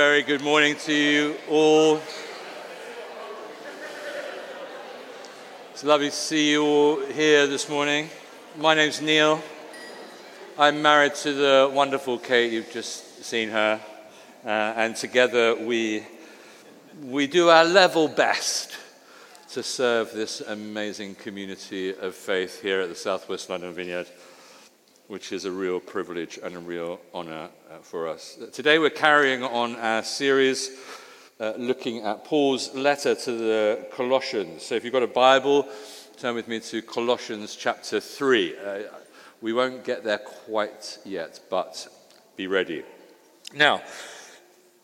very good morning to you all. It's lovely to see you all here this morning. My name's Neil. I'm married to the wonderful Kate, you've just seen her, uh, and together we, we do our level best to serve this amazing community of faith here at the Southwest London Vineyard which is a real privilege and a real honor uh, for us. Today we're carrying on our series uh, looking at Paul's letter to the Colossians. So if you've got a Bible, turn with me to Colossians chapter 3. Uh, we won't get there quite yet, but be ready. Now,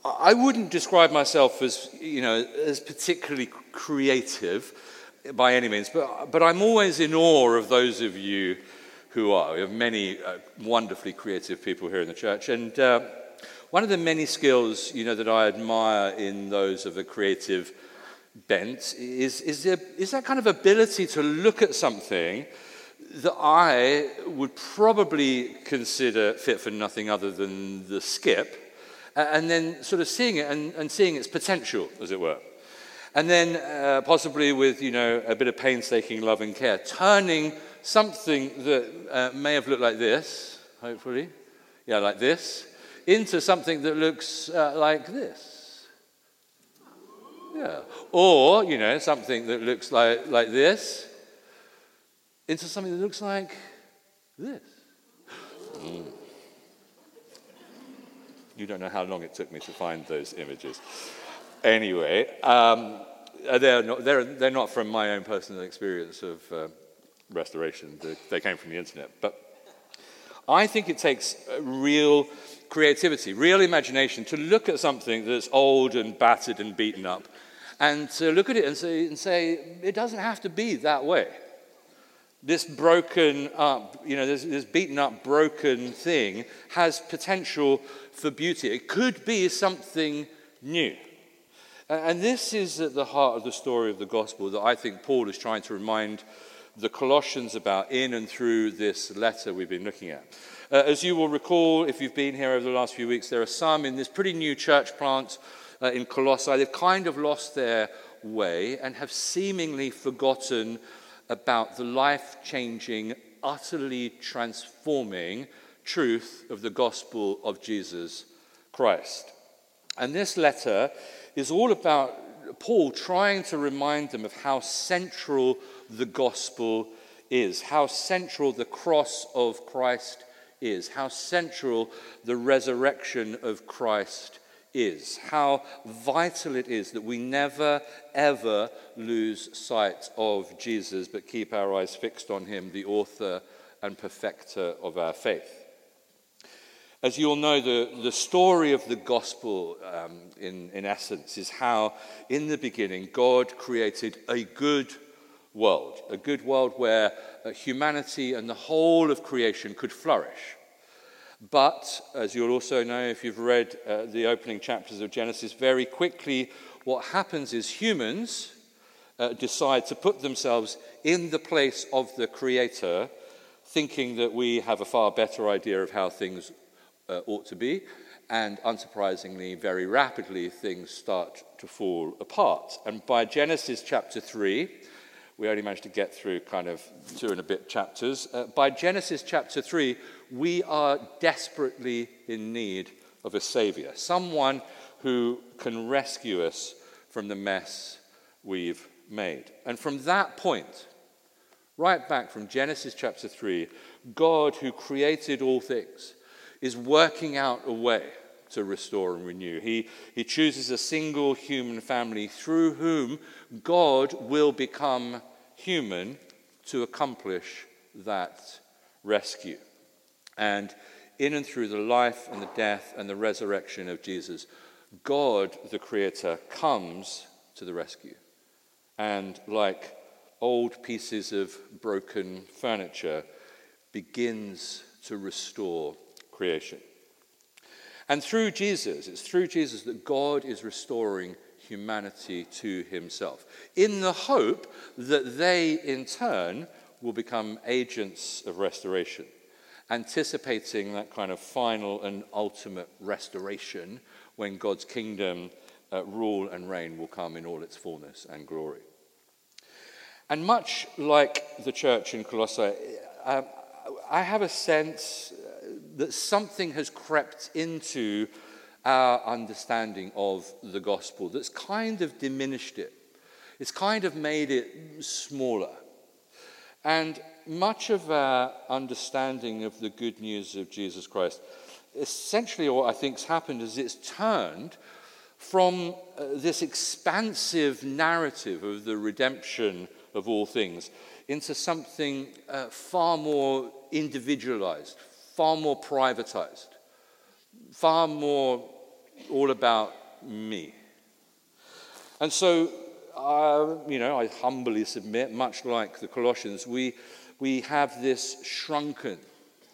I wouldn't describe myself as, you know, as particularly creative by any means, but, but I'm always in awe of those of you who are. We have many uh, wonderfully creative people here in the church. And uh, one of the many skills, you know, that I admire in those of a creative bent is, is, there, is that kind of ability to look at something that I would probably consider fit for nothing other than the skip, and then sort of seeing it and, and seeing its potential, as it were. And then, uh, possibly with you know a bit of painstaking love and care, turning something that uh, may have looked like this, hopefully, yeah, like this, into something that looks uh, like this. Yeah. Or, you know, something that looks like, like this into something that looks like this. Mm. You don't know how long it took me to find those images. Anyway, um, they're, not, they're, they're not from my own personal experience of. Uh, restoration. They came from the internet. But I think it takes real creativity, real imagination to look at something that's old and battered and beaten up and to look at it and say, and say it doesn't have to be that way. This broken up, you know, this, this beaten up, broken thing has potential for beauty. It could be something new. And this is at the heart of the story of the gospel that I think Paul is trying to remind the Colossians about in and through this letter we've been looking at. Uh, as you will recall, if you've been here over the last few weeks, there are some in this pretty new church plant uh, in Colossae. They've kind of lost their way and have seemingly forgotten about the life changing, utterly transforming truth of the gospel of Jesus Christ. And this letter is all about Paul trying to remind them of how central the gospel is, how central the cross of Christ is, how central the resurrection of Christ is, how vital it is that we never, ever lose sight of Jesus, but keep our eyes fixed on him, the author and perfecter of our faith. As you all know, the, the story of the gospel, um, in, in essence, is how in the beginning God created a good world, a good world where uh, humanity and the whole of creation could flourish. But, as you'll also know if you've read uh, the opening chapters of Genesis, very quickly what happens is humans uh, decide to put themselves in the place of the Creator, thinking that we have a far better idea of how things uh, ought to be. And unsurprisingly, very rapidly, things start to fall apart. And by Genesis chapter 3, we only managed to get through kind of two and a bit chapters. Uh, by Genesis chapter 3, we are desperately in need of a savior, someone who can rescue us from the mess we've made. And from that point, right back from Genesis chapter 3, God, who created all things, is working out a way to restore and renew. He, he chooses a single human family through whom God will become human to accomplish that rescue. And in and through the life and the death and the resurrection of Jesus, God, the Creator, comes to the rescue. And like old pieces of broken furniture, begins to restore creation. And through Jesus, it's through Jesus that God is restoring humanity to himself, in the hope that they in turn will become agents of restoration. anticipating that kind of final and ultimate restoration when God's kingdom, uh, rule, and reign will come in all its fullness and glory. And much like the church in Colossae, uh, I have a sense that something has crept into our understanding of the gospel that's kind of diminished it. It's kind of made it smaller. And much of our understanding of the good news of Jesus Christ, essentially what I think's happened is it's turned from uh, this expansive narrative of the redemption of all things into something uh, far more individualized, far more privatized, far more all about me. And so, uh, you know, I humbly submit, much like the Colossians, we, we have this shrunken,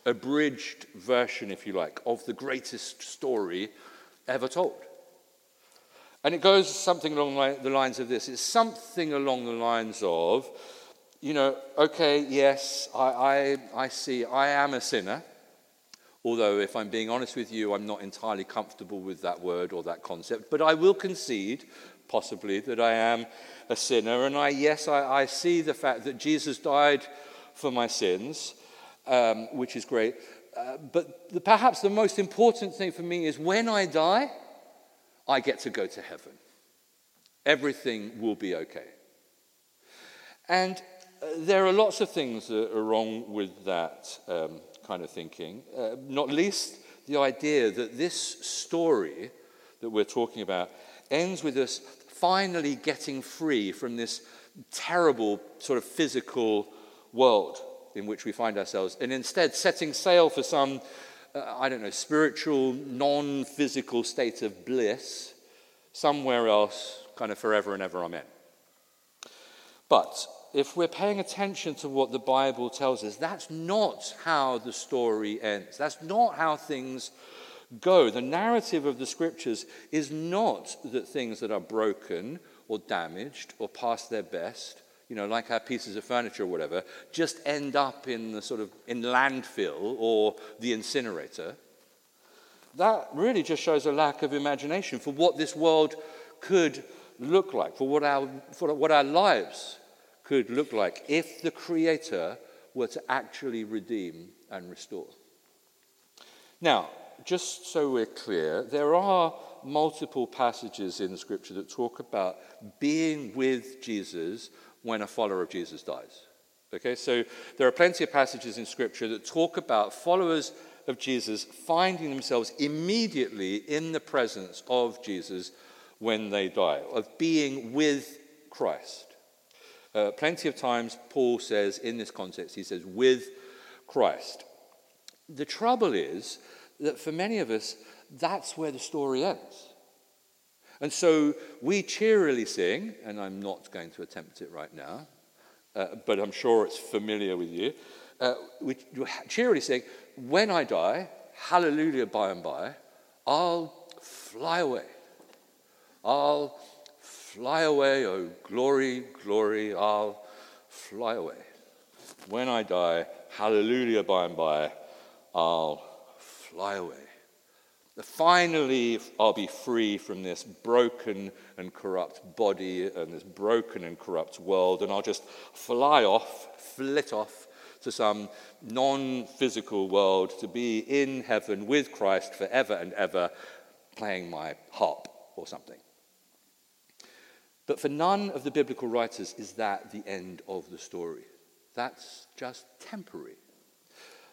abridged version, if you like, of the greatest story ever told. And it goes something along the lines of this. It's something along the lines of, you know, okay, yes, I, I, I see I am a sinner. Although, if I'm being honest with you, I'm not entirely comfortable with that word or that concept. But I will concede, possibly, that I am a sinner. And I, yes, I, I see the fact that Jesus died for my sins, um, which is great. Uh, but the, perhaps the most important thing for me is when I die, I get to go to heaven. Everything will be okay. And uh, there are lots of things that are wrong with that um, kind of thinking, uh, not least the idea that this story that we're talking about ends with us finally getting free from this terrible sort of physical world in which we find ourselves, and instead setting sail for some, uh, I don't know, spiritual, non physical state of bliss somewhere else, kind of forever and ever, amen. But if we're paying attention to what the Bible tells us, that's not how the story ends. That's not how things go. The narrative of the scriptures is not that things that are broken or damaged or past their best, you know, like our pieces of furniture or whatever, just end up in the sort of in landfill or the incinerator. That really just shows a lack of imagination for what this world could look like, for what our, for what our lives could look like if the Creator were to actually redeem and restore. Now, just so we're clear, there are multiple passages in Scripture that talk about being with Jesus when a follower of Jesus dies. Okay, so there are plenty of passages in Scripture that talk about followers of Jesus finding themselves immediately in the presence of Jesus when they die, of being with Christ. Uh, plenty of times, Paul says in this context, he says, with Christ. The trouble is that for many of us, that's where the story ends. And so we cheerily sing, and I'm not going to attempt it right now, uh, but I'm sure it's familiar with you. Uh, we cheerily sing, When I die, hallelujah by and by, I'll fly away. I'll Fly away, oh glory, glory, I'll fly away. When I die, hallelujah, by and by, I'll fly away. Finally, I'll be free from this broken and corrupt body and this broken and corrupt world, and I'll just fly off, flit off to some non physical world to be in heaven with Christ forever and ever, playing my harp or something. But for none of the biblical writers is that the end of the story. That's just temporary.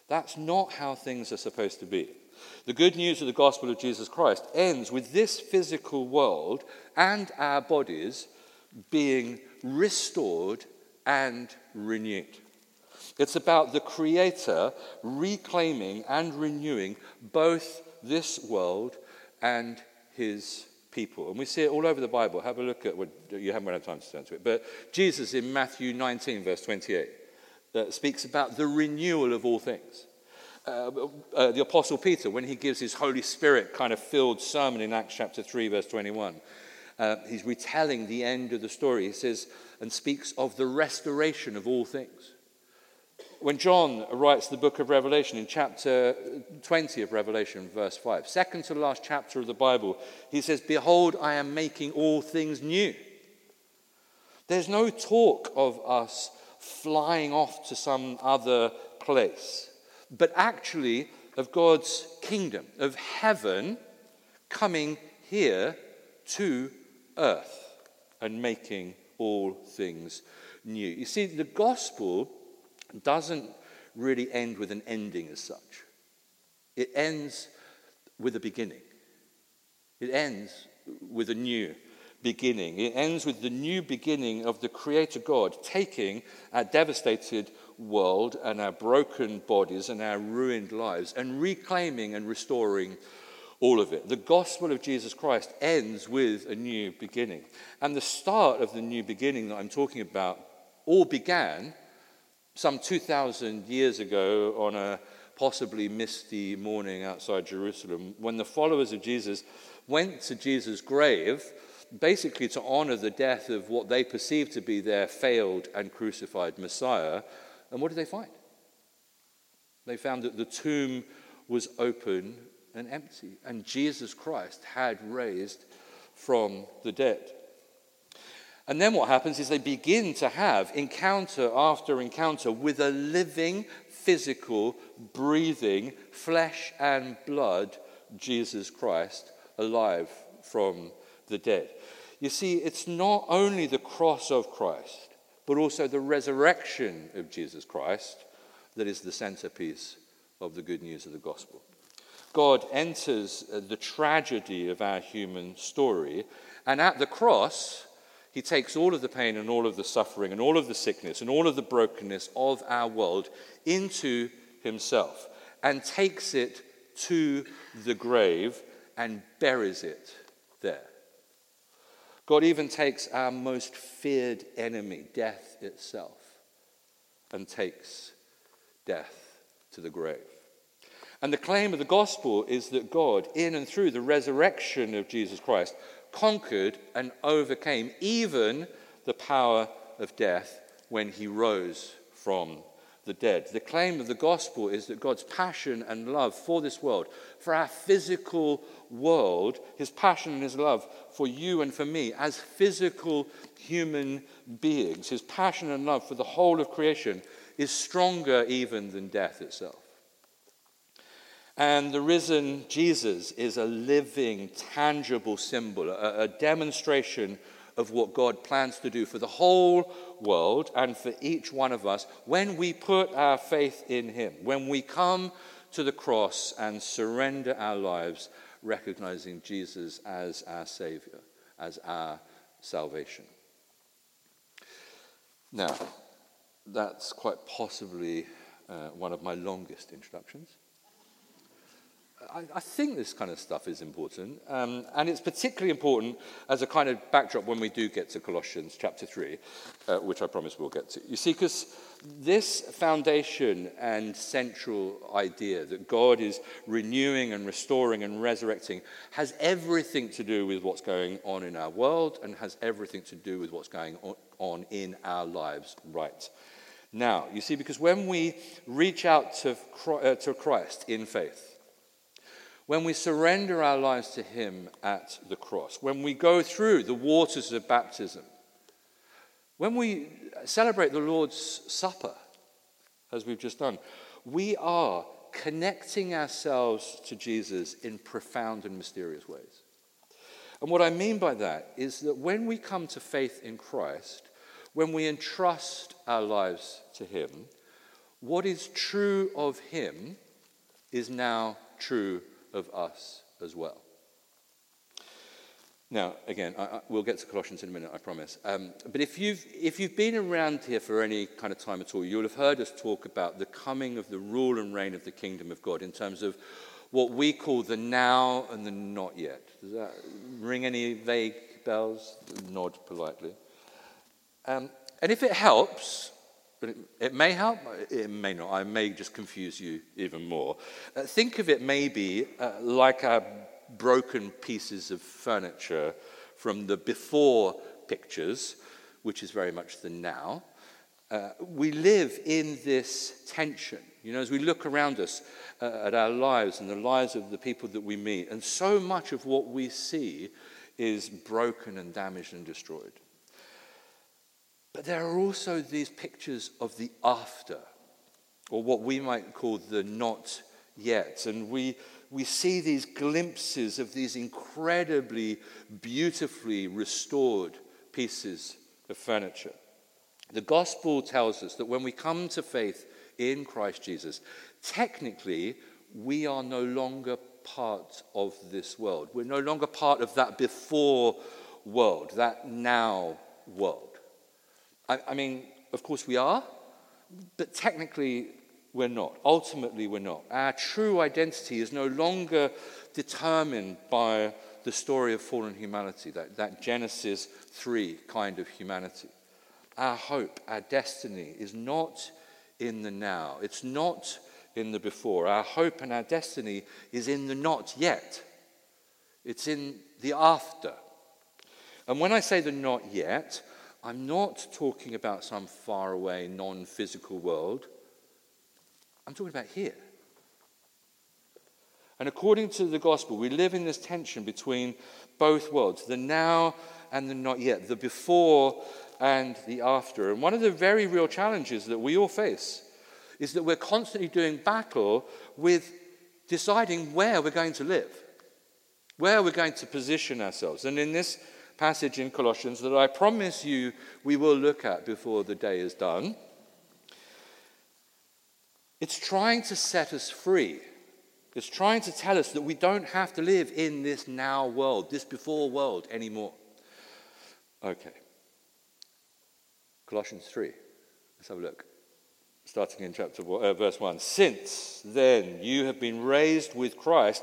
That's not how things are supposed to be. The good news of the gospel of Jesus Christ ends with this physical world and our bodies being restored and renewed. It's about the Creator reclaiming and renewing both this world and His people. And we see it all over the Bible. Have a look at what you haven't had time to turn to it. But Jesus in Matthew 19, verse 28, uh, speaks about the renewal of all things. Uh, uh, the Apostle Peter, when he gives his Holy Spirit kind of filled sermon in Acts chapter 3, verse 21, uh, he's retelling the end of the story. He says, and speaks of the restoration of all things. When John writes the book of Revelation in chapter 20 of Revelation, verse 5, second to the last chapter of the Bible, he says, Behold, I am making all things new. There's no talk of us flying off to some other place, but actually of God's kingdom, of heaven coming here to earth and making all things new. You see, the gospel doesn't really end with an ending as such, it ends with a beginning. It ends with a new beginning. It ends with the new beginning of the Creator God taking our devastated world and our broken bodies and our ruined lives and reclaiming and restoring all of it. The gospel of Jesus Christ ends with a new beginning. And the start of the new beginning that I'm talking about all began some 2,000 years ago on a possibly misty morning outside Jerusalem when the followers of Jesus went to Jesus' grave basically to honor the death of what they perceived to be their failed and crucified Messiah. And what did they find? They found that the tomb was open and empty, and Jesus Christ had raised from the dead. And then what happens is they begin to have encounter after encounter with a living, physical, breathing, flesh and blood Jesus Christ alive from the dead. You see, it's not only the cross of Christ, but also the resurrection of Jesus Christ that is the centerpiece of the good news of the gospel. God enters uh, the tragedy of our human story, and at the cross, he takes all of the pain and all of the suffering and all of the sickness and all of the brokenness of our world into himself and takes it to the grave and buries it there. God even takes our most feared enemy, death itself, and takes death to the grave. And the claim of the gospel is that God, in and through the resurrection of Jesus Christ, conquered and overcame even the power of death when he rose from the dead. The claim of the gospel is that God's passion and love for this world, for our physical world, his passion and his love for you and for me as physical human beings, his passion and love for the whole of creation is stronger even than death itself. And the risen Jesus is a living, tangible symbol, a, a, demonstration of what God plans to do for the whole world and for each one of us when we put our faith in Him, when we come to the cross and surrender our lives, recognizing Jesus as our Savior, as our salvation. Now, that's quite possibly uh, one of my longest introductions. I, I, think this kind of stuff is important. Um, and it's particularly important as a kind of backdrop when we do get to Colossians chapter 3, uh, which I promise we'll get to. You see, because this foundation and central idea that God is renewing and restoring and resurrecting has everything to do with what's going on in our world and has everything to do with what's going on in our lives right now. You see, because when we reach out to, uh, to Christ in faith, when we surrender our lives to Him at the cross, when we go through the waters of baptism, when we celebrate the Lord's Supper, as we've just done, we are connecting ourselves to Jesus in profound and mysterious ways. And what I mean by that is that when we come to faith in Christ, when we entrust our lives to Him, what is true of Him is now true of us as well. Now, again, I, I, we'll get to Colossians in a minute, I promise. Um, but if you've, if you've been around here for any kind of time at all, you'll have heard us talk about the coming of the rule and reign of the kingdom of God in terms of what we call the now and the not yet. Does that ring any vague bells? Nod politely. Um, and if it helps, but it, it, may help, it may not. I may just confuse you even more. Uh, think of it maybe uh, like our broken pieces of furniture from the before pictures, which is very much the now, Uh, we live in this tension. You know, as we look around us uh, at our lives and the lives of the people that we meet, and so much of what we see is broken and damaged and destroyed. But there are also these pictures of the after, or what we might call the not yet. And we, we see these glimpses of these incredibly beautifully restored pieces of furniture. The gospel tells us that when we come to faith in Christ Jesus, technically, we are no longer part of this world. We're no longer part of that before world, that now world. I, I mean, of course we are, but technically we're not. Ultimately, we're not. Our true identity is no longer determined by the story of fallen humanity, that, that Genesis 3 kind of humanity. Our hope, our destiny is not in the now, it's not in the before. Our hope and our destiny is in the not yet, it's in the after. And when I say the not yet, I'm not talking about some faraway, non physical world. I'm talking about here. And according to the gospel, we live in this tension between both worlds the now and the not yet, the before and the after. And one of the very real challenges that we all face is that we're constantly doing battle with deciding where we're going to live, where we're going to position ourselves. And in this passage in Colossians that I promise you we will look at before the day is done, it's trying to set us free. It's trying to tell us that we don't have to live in this now world, this before world anymore. Okay. Colossians 3. Let's have a look. Starting in chapter uh, verse 1. Since then you have been raised with Christ,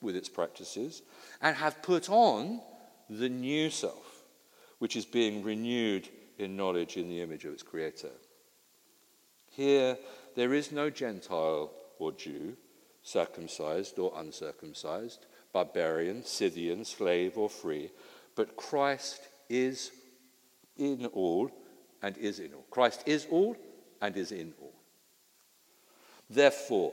with its practices and have put on the new self, which is being renewed in knowledge in the image of its creator. Here, there is no Gentile or Jew circumcised or uncircumcised, barbarian, Scythian, slave or free, but Christ is in all and is in all. Christ is all and is in all. Therefore,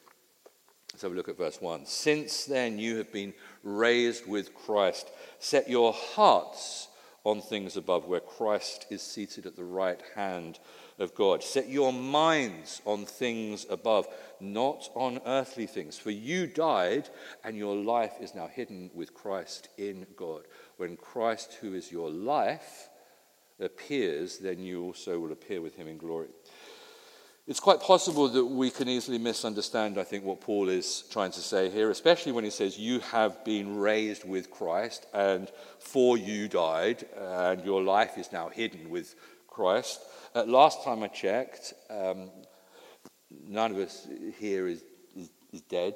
Let's have a look at verse 1. Since then you have been raised with Christ. Set your hearts on things above, where Christ is seated at the right hand of God. Set your minds on things above, not on earthly things. For you died, and your life is now hidden with Christ in God. When Christ, who is your life, appears, then you also will appear with him in glory. It's quite possible that we can easily misunderstand, I think, what Paul is trying to say here, especially when he says, You have been raised with Christ, and for you died, and your life is now hidden with Christ. Uh, last time I checked, um, none of us here is, is, is dead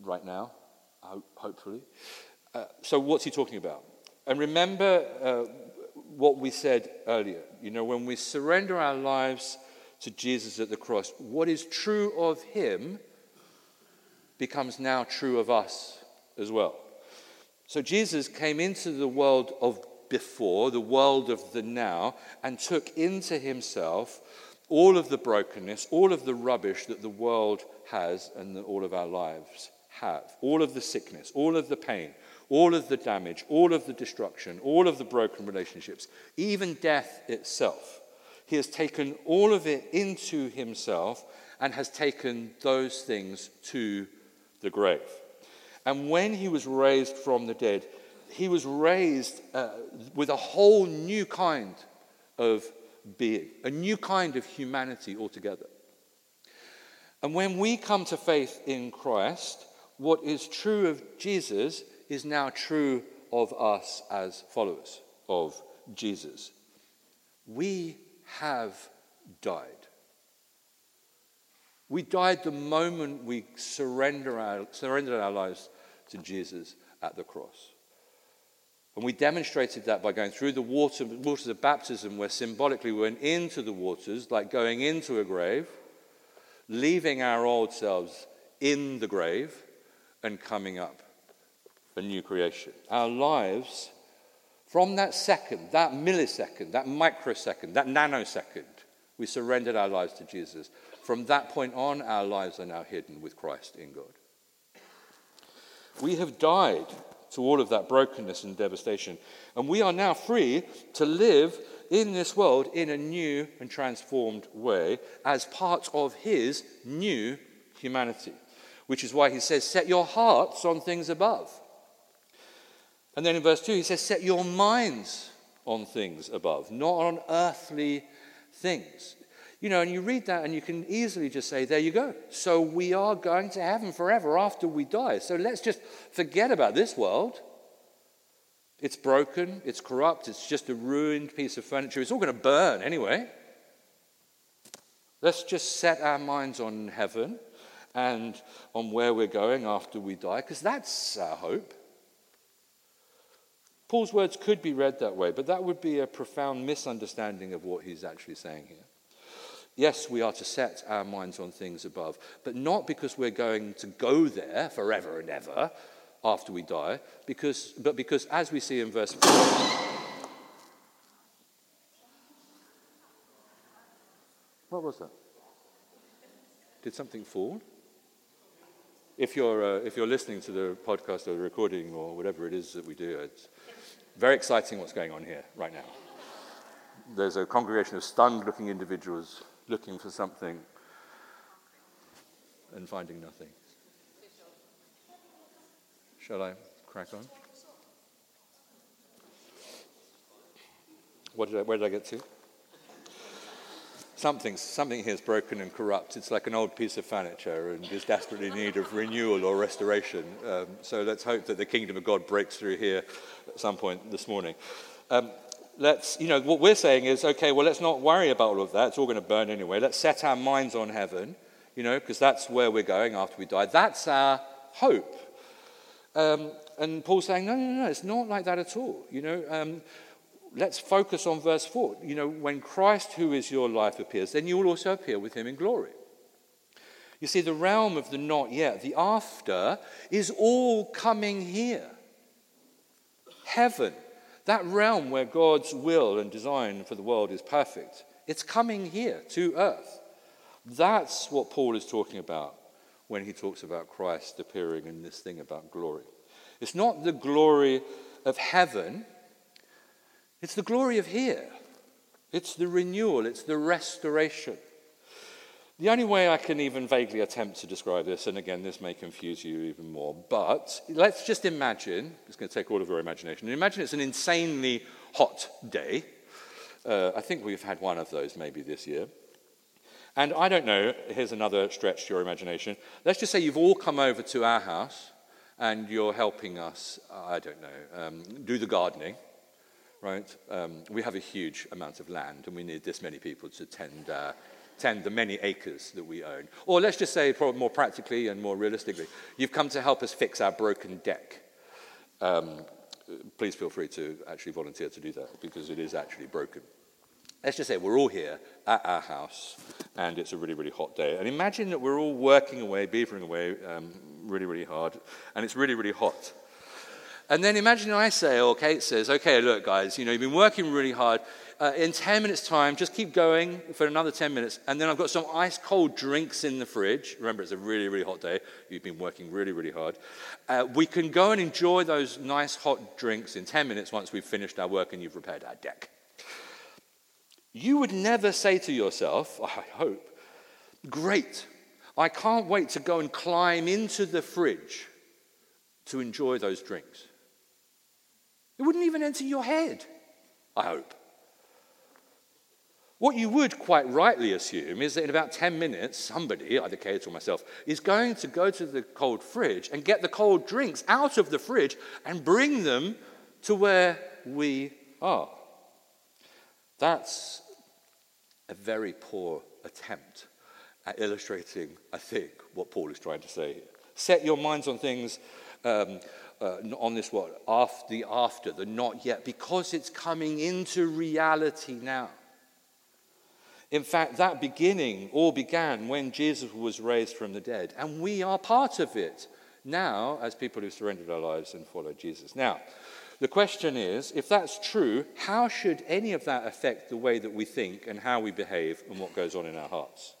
right now, hopefully. Uh, so, what's he talking about? And remember uh, what we said earlier. You know, when we surrender our lives to Jesus at the cross, what is true of him becomes now true of us as well. So, Jesus came into the world of before, the world of the now, and took into himself all of the brokenness, all of the rubbish that the world has and that all of our lives have, all of the sickness, all of the pain, all of the damage, all of the destruction, all of the broken relationships, even death itself. He has taken all of it into himself and has taken those things to the grave. And when he was raised from the dead, he was raised uh, with a whole new kind of being, a new kind of humanity altogether. And when we come to faith in Christ, what is true of Jesus is now true of us as followers of Jesus. We have died. We died the moment we surrender our, surrendered our lives to Jesus at the cross. And we demonstrated that by going through the water, waters of baptism, where symbolically we went into the waters, like going into a grave, leaving our old selves in the grave, and coming up a new creation. Our lives, from that second, that millisecond, that microsecond, that nanosecond, we surrendered our lives to Jesus. From that point on, our lives are now hidden with Christ in God. We have died to all of that brokenness and devastation, and we are now free to live in this world in a new and transformed way as part of His new humanity, which is why He says, Set your hearts on things above and then in verse 2, he says, Set your minds on things above, not on earthly things. You know, and you read that and you can easily just say, There you go. So we are going to heaven forever after we die. So let's just forget about this world. It's broken, it's corrupt, it's just a ruined piece of furniture. It's all going to burn anyway. Let's just set our minds on heaven and on where we're going after we die, because that's our hope. Paul's words could be read that way, but that would be a profound misunderstanding of what he's actually saying here. Yes, we are to set our minds on things above, but not because we're going to go there forever and ever after we die, because, but because, as we see in verse 4, what was that? Did something fall? If you're, uh, if you're listening to the podcast or the recording or whatever it is that we do, it's very exciting what's going on here right now. There's a congregation of stunned looking individuals looking for something and finding nothing. Shall I crack on? What did I, where did I get to? Something, something here is broken and corrupt. It's like an old piece of furniture and is desperately in need of renewal or restoration. Um, so let's hope that the kingdom of God breaks through here at some point this morning. Um, let's, you know, what we're saying is, okay, well, let's not worry about all of that. It's all going to burn anyway. Let's set our minds on heaven, you know, because that's where we're going after we die. That's our hope. Um, and Paul's saying, no, no, no, it's not like that at all. You know, um, let's focus on verse 4. You know, when Christ, who is your life, appears, then you will also appear with him in glory. You see, the realm of the not yet, the after, is all coming here. Heaven, that realm where God's will and design for the world is perfect, it's coming here to earth. That's what Paul is talking about when he talks about Christ appearing in this thing about glory. It's not the glory of heaven it's the glory of here. It's the renewal, it's the restoration. The only way I can even vaguely attempt to describe this, and again, this may confuse you even more, but let's just imagine it's going to take all of your imagination. Imagine it's an insanely hot day. Uh, I think we've had one of those maybe this year. And I don't know, here's another stretch to your imagination. Let's just say you've all come over to our house and you're helping us, I don't know, um, do the gardening, right? Um, we have a huge amount of land and we need this many people to tend, uh, tend the many acres that we own. Or let's just say, more practically and more realistically, you've come to help us fix our broken deck. Um, please feel free to actually volunteer to do that because it is actually broken let's just say we're all here at our house and it's a really, really hot day. And imagine that we're all working away, beavering away um, really, really hard, and it's really, really hot. And then imagine I say, or Kate says, okay, look, guys, you know, you've been working really hard. Uh, in 10 minutes' time, just keep going for another 10 minutes. And then I've got some ice cold drinks in the fridge. Remember, it's a really, really hot day. You've been working really, really hard. Uh, we can go and enjoy those nice hot drinks in 10 minutes once we've finished our work and you've repaired our deck. You would never say to yourself, I hope, great, I can't wait to go and climb into the fridge to enjoy those drinks. It wouldn't even enter your head, I hope. What you would quite rightly assume is that in about 10 minutes, somebody, either Kate or myself, is going to go to the cold fridge and get the cold drinks out of the fridge and bring them to where we are. That's a very poor attempt at illustrating, I think, what Paul is trying to say. Set your minds on things, um, uh, on this what? After, the after, the not yet, because it's coming into reality now. In fact, that beginning all began when Jesus was raised from the dead, and we are part of it now as people who surrendered our lives and followed Jesus. Now, the question is if that's true, how should any of that affect the way that we think and how we behave and what goes on in our hearts?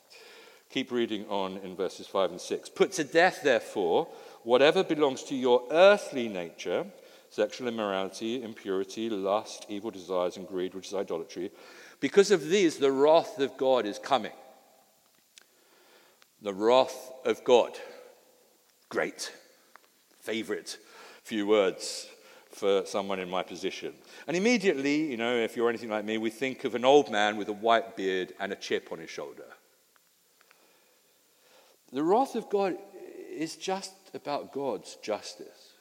Keep reading on in verses 5 and 6. Put to death, therefore, whatever belongs to your earthly nature sexual immorality, impurity, lust, evil desires, and greed, which is idolatry. Because of these, the wrath of God is coming. The wrath of God. Great. Favorite few words for someone in my position. And immediately, you know, if you're anything like me, we think of an old man with a white beard and a chip on his shoulder. The wrath of God is just about God's justice.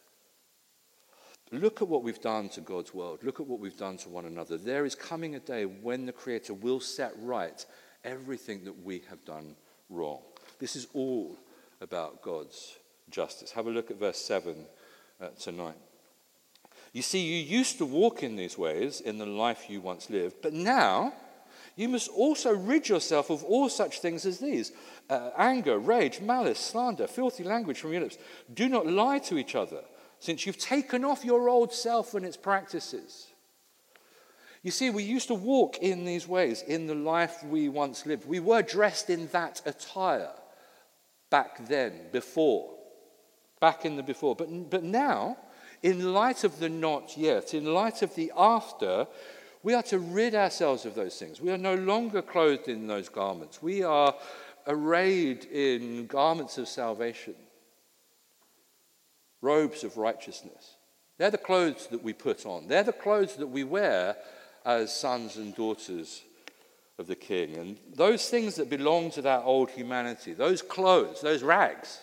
Look at what we've done to God's world. Look at what we've done to one another. There is coming a day when the Creator will set right everything that we have done wrong. This is all about God's justice. Have a look at verse 7 uh, tonight. You see, you used to walk in these ways in the life you once lived, but now you must also rid yourself of all such things as these uh, anger, rage, malice, slander, filthy language from your lips. Do not lie to each other, since you've taken off your old self and its practices. You see, we used to walk in these ways in the life we once lived. We were dressed in that attire back then, before, back in the before. But, but now, in light of the not yet, in light of the after, we are to rid ourselves of those things. We are no longer clothed in those garments. We are arrayed in garments of salvation, robes of righteousness. They're the clothes that we put on, they're the clothes that we wear as sons and daughters of the King. And those things that belong to that old humanity, those clothes, those rags,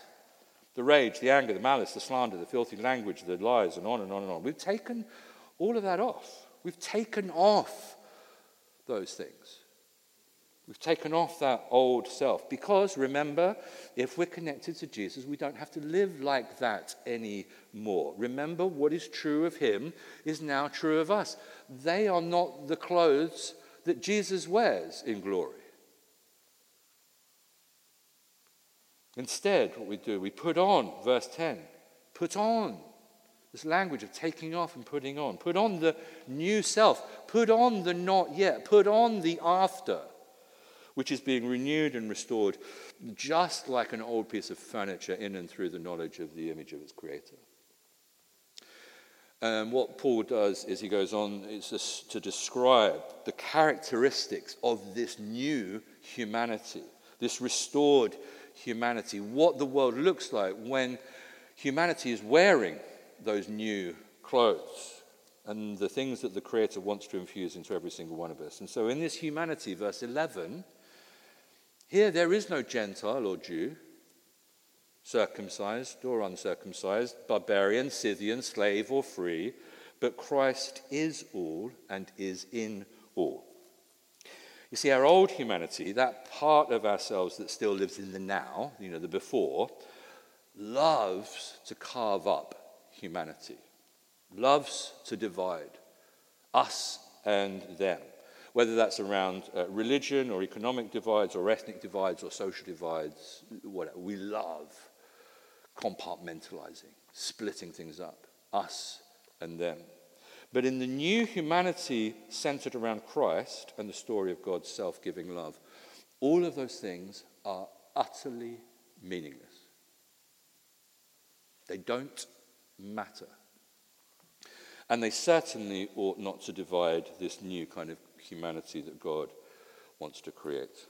the rage, the anger, the malice, the slander, the filthy language, the lies, and on and on and on. We've taken all of that off. We've taken off those things. We've taken off that old self because, remember, if we're connected to Jesus, we don't have to live like that anymore. Remember, what is true of him is now true of us. They are not the clothes that Jesus wears in glory. Instead, what we do, we put on, verse 10, put on. This language of taking off and putting on. Put on the new self. Put on the not yet. Put on the after, which is being renewed and restored just like an old piece of furniture in and through the knowledge of the image of its creator. And what Paul does is he goes on is to describe the characteristics of this new humanity, this restored humanity, what the world looks like when humanity is wearing those new clothes and the things that the Creator wants to infuse into every single one of us. And so, in this humanity, verse 11, Here, there is no Gentile or Jew, circumcised or uncircumcised, barbarian, Scythian, slave or free, but Christ is all and is in all. You see, our old humanity, that part of ourselves that still lives in the now, you know, the before, loves to carve up humanity, loves to divide us and them, whether that's around uh, religion or economic divides or ethnic divides or social divides, whatever. We love compartmentalizing, splitting things up, us and them. But in the new humanity centered around Christ and the story of God's self giving love, all of those things are utterly meaningless. They don't matter. And they certainly ought not to divide this new kind of humanity that God wants to create.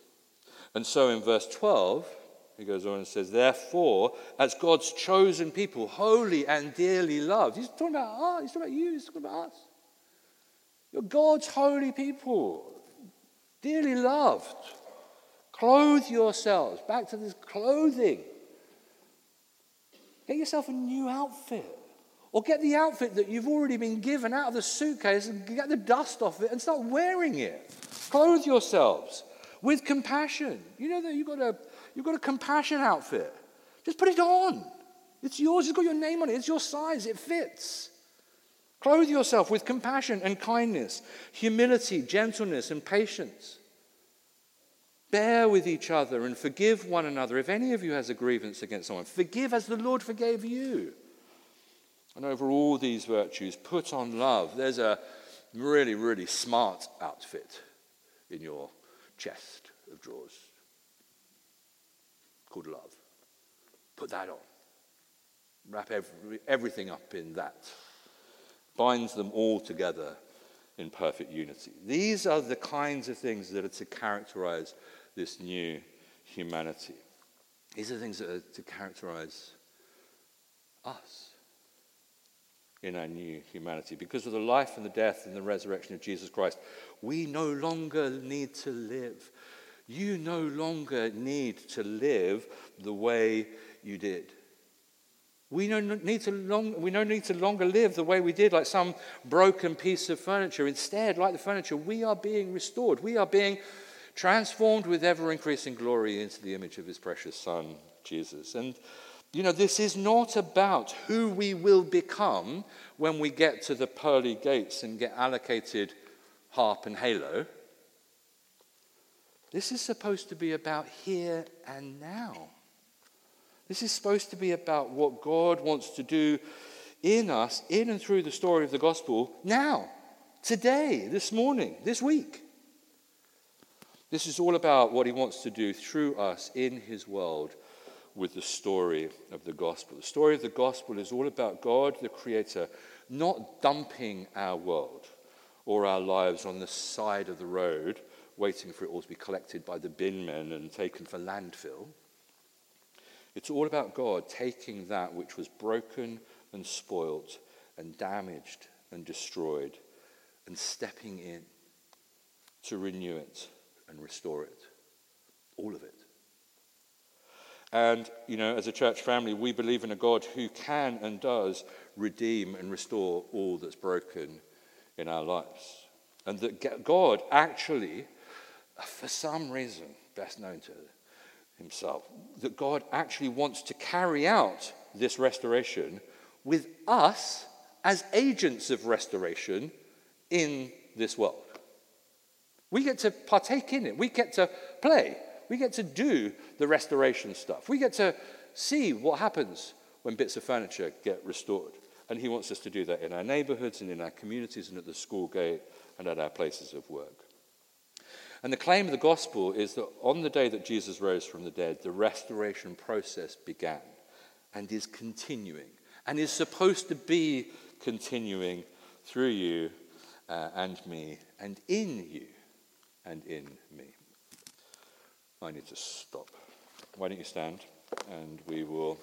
And so in verse 12, he goes on and says, Therefore, as God's chosen people, holy and dearly loved. He's talking about us. He's talking about you. He's talking about us. You're God's holy people, dearly loved. Clothe yourselves. Back to this clothing. Get yourself a new outfit. Or get the outfit that you've already been given out of the suitcase and get the dust off it and start wearing it. Clothe yourselves with compassion. You know that you've got a You've got a compassion outfit. Just put it on. It's yours. It's got your name on it. It's your size. It fits. Clothe yourself with compassion and kindness, humility, gentleness, and patience. Bear with each other and forgive one another. If any of you has a grievance against someone, forgive as the Lord forgave you. And over all these virtues, put on love. There's a really, really smart outfit in your chest of drawers called love. Put that on. Wrap every, everything up in that. Binds them all together in perfect unity. These are the kinds of things that are to characterize this new humanity. These are the things that are to characterize us in our new humanity. Because of the life and the death and the resurrection of Jesus Christ, we no longer need to live you no longer need to live the way you did. We no need to long, we no need to longer live the way we did, like some broken piece of furniture. Instead, like the furniture, we are being restored. We are being transformed with ever increasing glory into the image of his precious Son, Jesus. And, you know, this is not about who we will become when we get to the pearly gates and get allocated harp and halo. This is supposed to be about here and now. This is supposed to be about what God wants to do in us, in and through the story of the gospel, now, today, this morning, this week. This is all about what he wants to do through us in his world with the story of the gospel. The story of the gospel is all about God, the Creator, not dumping our world or our lives on the side of the road waiting for it all to be collected by the bin men and taken for landfill. It's all about God taking that which was broken and spoilt and damaged and destroyed and stepping in to renew it and restore it. All of it. And, you know, as a church family, we believe in a God who can and does redeem and restore all that's broken in our lives. And that God actually for some reason, best known to himself, that God actually wants to carry out this restoration with us as agents of restoration in this world. We get to partake in it, we get to play, we get to do the restoration stuff, we get to see what happens when bits of furniture get restored. And he wants us to do that in our neighborhoods and in our communities and at the school gate and at our places of work. And the claim of the gospel is that on the day that Jesus rose from the dead, the restoration process began and is continuing and is supposed to be continuing through you uh, and me and in you and in me. I need to stop. Why don't you stand and we will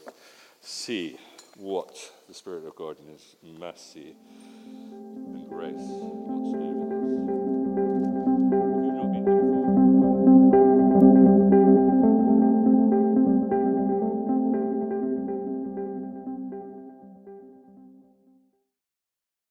see what the Spirit of God in His mercy and grace.